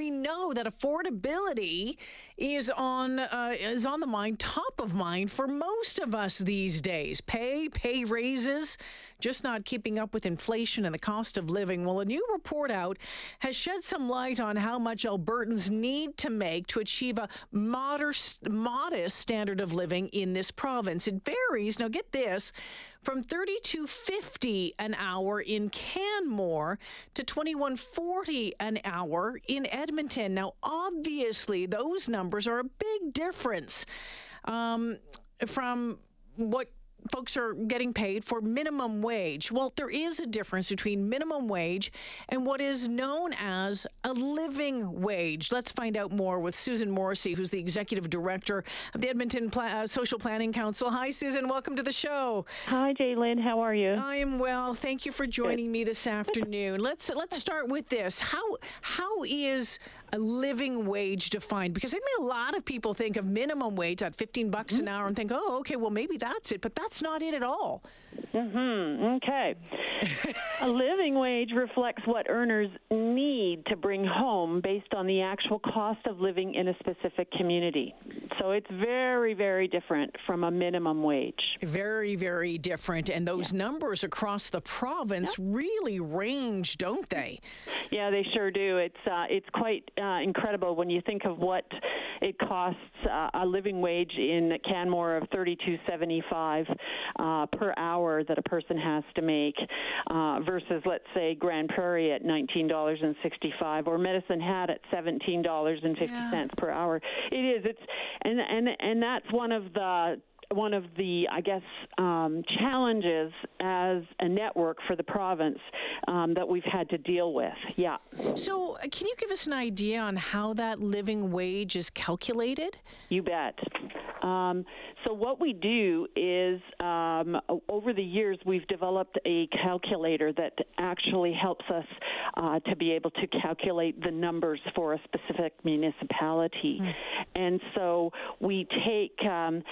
we know that affordability is on uh, is on the mind, top of mind for most of us these days. Pay, pay raises, just not keeping up with inflation and the cost of living. Well, a new report out has shed some light on how much Albertans need to make to achieve a modest, modest standard of living in this province. It varies. Now, get this from 32.50 an hour in Canmore to 21.40 an hour in Edmonton. Now, obviously, those numbers are a big difference um, from what folks are getting paid for minimum wage. Well, there is a difference between minimum wage and what is known as a living wage. Let's find out more with Susan Morrissey, who's the executive director of the Edmonton Pla- uh, Social Planning Council. Hi, Susan. Welcome to the show. Hi, Jalen. How are you? I am well. Thank you for joining Good. me this afternoon. Let's let's start with this. How how is a living wage defined? Because I mean, a lot of people think of minimum wage at 15 bucks an hour and think, oh, okay, well, maybe that's it. But that's not it at all. Mm-hmm. Okay. a living wage reflects what earners need to bring home based on the actual cost of living in a specific community. So it's very, very different from a minimum wage. Very, very different. And those yeah. numbers across the province yeah. really range, don't they? Yeah, they sure do. It's uh, it's quite uh, incredible when you think of what it costs uh, a living wage in Canmore of thirty-two seventy-five uh, per hour that a person has to make, uh, versus let's say Grande Prairie at nineteen dollars and sixty-five, or Medicine Hat at seventeen dollars and fifty cents yeah. per hour. It is. It's and and and that's one of the one of the, I guess, um, challenges as a network for the province um, that we've had to deal with. Yeah. So, uh, can you give us an idea on how that living wage is calculated? You bet. Um, so what we do is, um, over the years, we've developed a calculator that actually helps us uh, to be able to calculate the numbers for a specific municipality. Mm. And so we take um,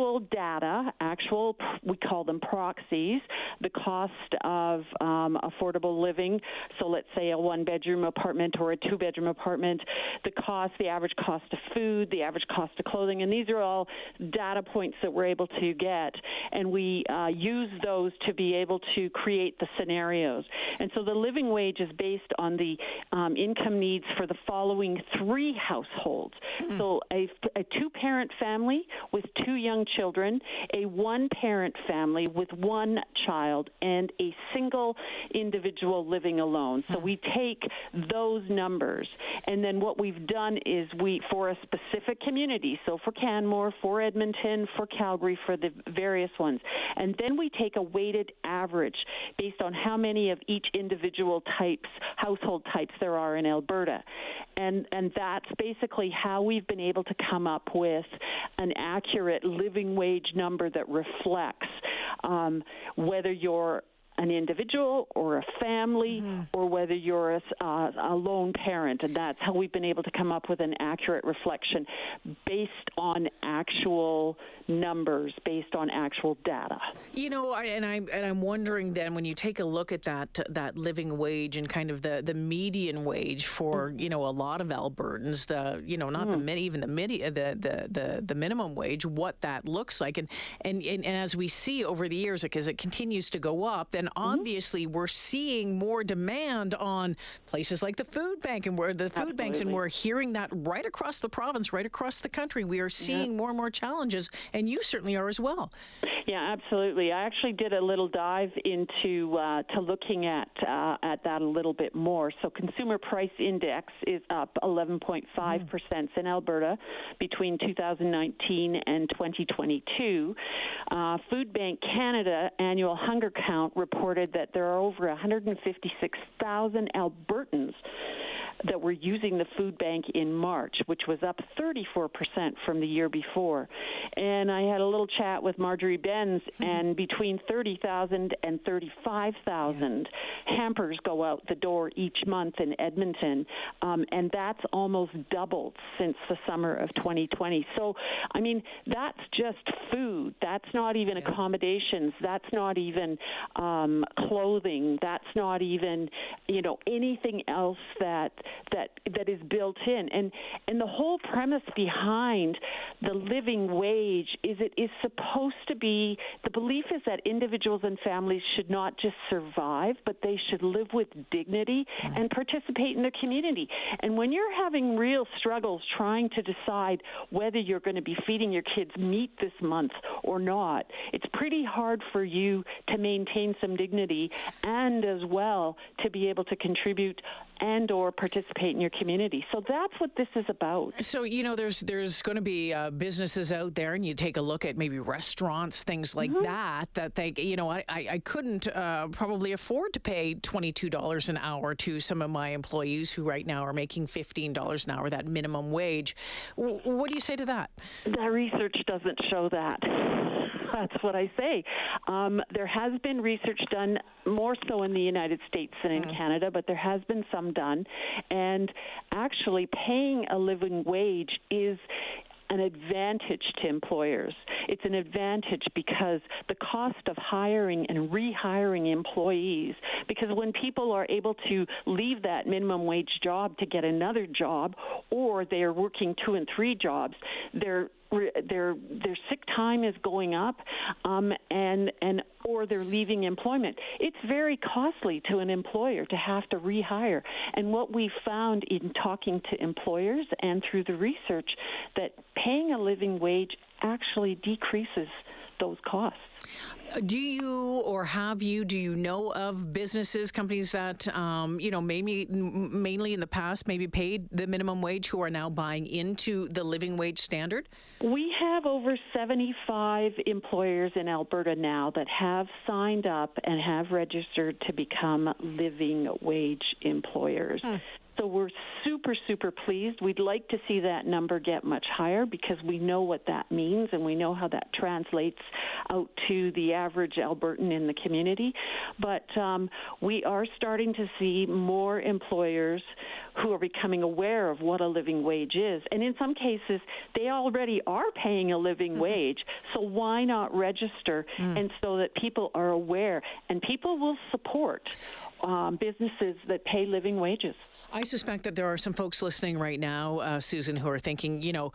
actual data, actual, we call them proxies, the cost of um, affordable living. So let's say a one bedroom apartment or a two bedroom apartment, the cost, the average cost of food, the average cost of clothing, and these are all data points that we're able to get. And we uh, use those to be able to create the scenarios. And so the living wage is based on the um, income needs for the following three households. Mm-hmm. So a, a two parent family with two young children, a one parent family with one child, and a single individual living alone. So mm-hmm. we take those numbers, and then what we've done is we, for a specific community, so for Canmore, for Edmonton, for Calgary, for the various ones, and then we take a weighted average based on how many of each individual types, household types there are in Alberta. And, and that's basically how we've been able to come up with an accurate living wage number that reflects um, whether you're an individual or a family mm-hmm. or whether you're a, uh, a lone parent. And that's how we've been able to come up with an accurate reflection based on actual numbers, based on actual data. You know, I, and I'm and I'm wondering then when you take a look at that that living wage and kind of the the median wage for mm. you know a lot of Albertans, the you know not mm. the even the midi, the, the the the minimum wage, what that looks like, and and and, and as we see over the years, because it continues to go up, then Mm-hmm. obviously we're seeing more demand on places like the food bank and where the food Absolutely. banks, and we're hearing that right across the province, right across the country. We are seeing more and more challenges, and you certainly are as well. Yeah, absolutely. I actually did a little dive into uh, to looking at uh, at that a little bit more. So, consumer price index is up 11.5 mm. percent in Alberta between 2019 and 2022. Uh, Food Bank Canada annual hunger count reported that there are over 156,000 Albertans that were using the food bank in March, which was up 34% from the year before. And I had a little chat with Marjorie Bencz, mm-hmm. and between 30,000 and 35,000 yeah. hampers go out the door each month in Edmonton, um, and that's almost doubled since the summer of 2020. So, I mean, that's just food. That's not even yeah. accommodations. That's not even um, clothing. That's not even, you know, anything else that that that is built in. And and the whole premise behind the living wage is it is supposed to be the belief is that individuals and families should not just survive, but they should live with dignity mm-hmm. and participate in their community. And when you're having real struggles trying to decide whether you're going to be feeding your kids meat this month or not, it's pretty hard for you to maintain some dignity and as well to be able to contribute and or participate in your community. So that's what this is about. So you know, there's there's going to be uh, businesses out there, and you take a look at maybe restaurants, things like mm-hmm. that. That they, you know, I I couldn't uh, probably afford to pay twenty two dollars an hour to some of my employees who right now are making fifteen dollars an hour, that minimum wage. W- what do you say to that? The research doesn't show that. That's what I say. Um, there has been research done more so in the United States than in mm. Canada, but there has been some done. And actually, paying a living wage is an advantage to employers. It's an advantage because the cost of hiring and rehiring employees, because when people are able to leave that minimum wage job to get another job, or they are working two and three jobs, they're their their sick time is going up, um, and and or they're leaving employment. It's very costly to an employer to have to rehire. And what we found in talking to employers and through the research that paying a living wage actually decreases those costs. Do you or have you, do you know of businesses, companies that, um, you know, maybe mainly in the past maybe paid the minimum wage who are now buying into the living wage standard? We have over 75 employers in Alberta now that have signed up and have registered to become living wage employers. Hmm. So we're super, super pleased. We'd like to see that number get much higher because we know what that means and we know how that translates out to the average Albertan in the community. But um, we are starting to see more employers who are becoming aware of what a living wage is. And in some cases, they already are paying a living mm-hmm. wage. So why not register mm. and so that people are aware and people will support um, businesses that pay living wages. I suspect that there are some folks listening right now, uh, Susan, who are thinking, you know,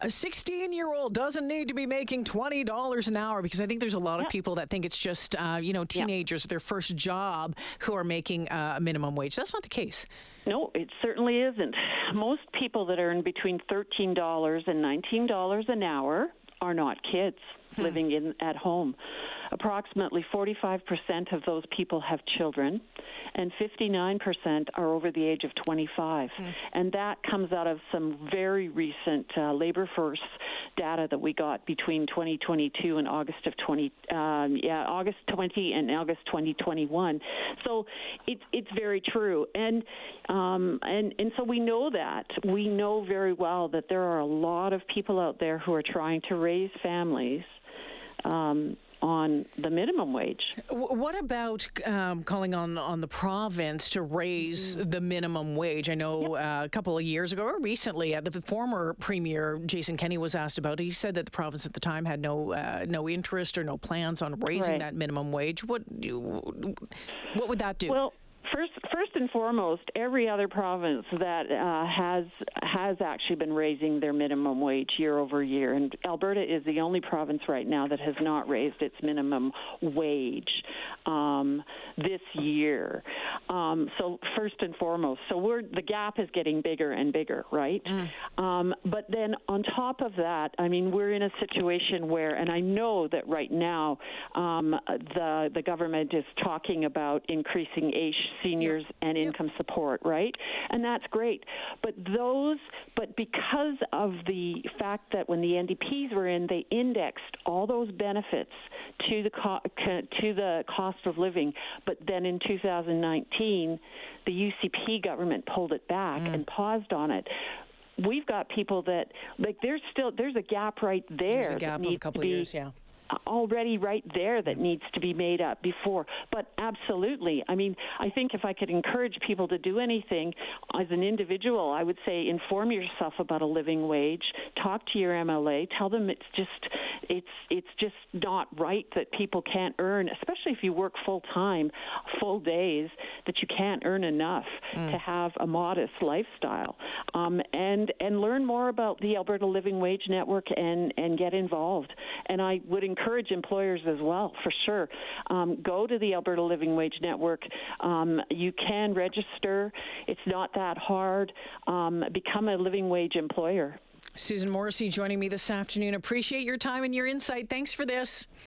a 16 year old doesn't need to be making $20 an hour because I think there's a lot of people that think it's just, uh, you know, teenagers, their first job, who are making uh, a minimum wage. That's not the case. No, it certainly isn't. Most people that earn between $13 and $19 an hour are not kids hmm. living in at home. Approximately 45% of those people have children, and 59% are over the age of 25. Mm. And that comes out of some very recent uh, labor force data that we got between 2022 and August of 20, um, yeah, August 20 and August 2021. So it's it's very true, and um, and and so we know that we know very well that there are a lot of people out there who are trying to raise families. Um, on the minimum wage. What about um, calling on on the province to raise mm-hmm. the minimum wage? I know yep. uh, a couple of years ago, or recently, uh, the former premier Jason Kenney was asked about. It. He said that the province at the time had no uh, no interest or no plans on raising right. that minimum wage. What what would that do? Well First, first and foremost, every other province that uh, has has actually been raising their minimum wage year over year, and Alberta is the only province right now that has not raised its minimum wage um, this year. Um, so first and foremost, so we're the gap is getting bigger and bigger, right? Mm. Um, but then on top of that, I mean, we're in a situation where, and I know that right now, um, the the government is talking about increasing AISH seniors yep. and income yep. support, right? And that's great. But those, but because of the fact that when the NDPs were in, they indexed all those benefits to the co- to the cost of living. But then in 2019, the UCP government pulled it back mm. and paused on it we've got people that like there's still there's a gap right there. There's a gap of a couple of years, yeah already right there that needs to be made up before. But absolutely, I mean, I think if I could encourage people to do anything as an individual, I would say inform yourself about a living wage, talk to your MLA, tell them it's just it's it's just not right that people can't earn, especially if you work full time, full days, that you can't earn enough mm. to have a modest lifestyle. Um, and and learn more about the Alberta Living Wage Network and and get involved. And I would encourage employers as well, for sure. Um, go to the Alberta Living Wage Network. Um, you can register. It's not that hard. Um, become a living wage employer. Susan Morrissey joining me this afternoon. Appreciate your time and your insight. Thanks for this.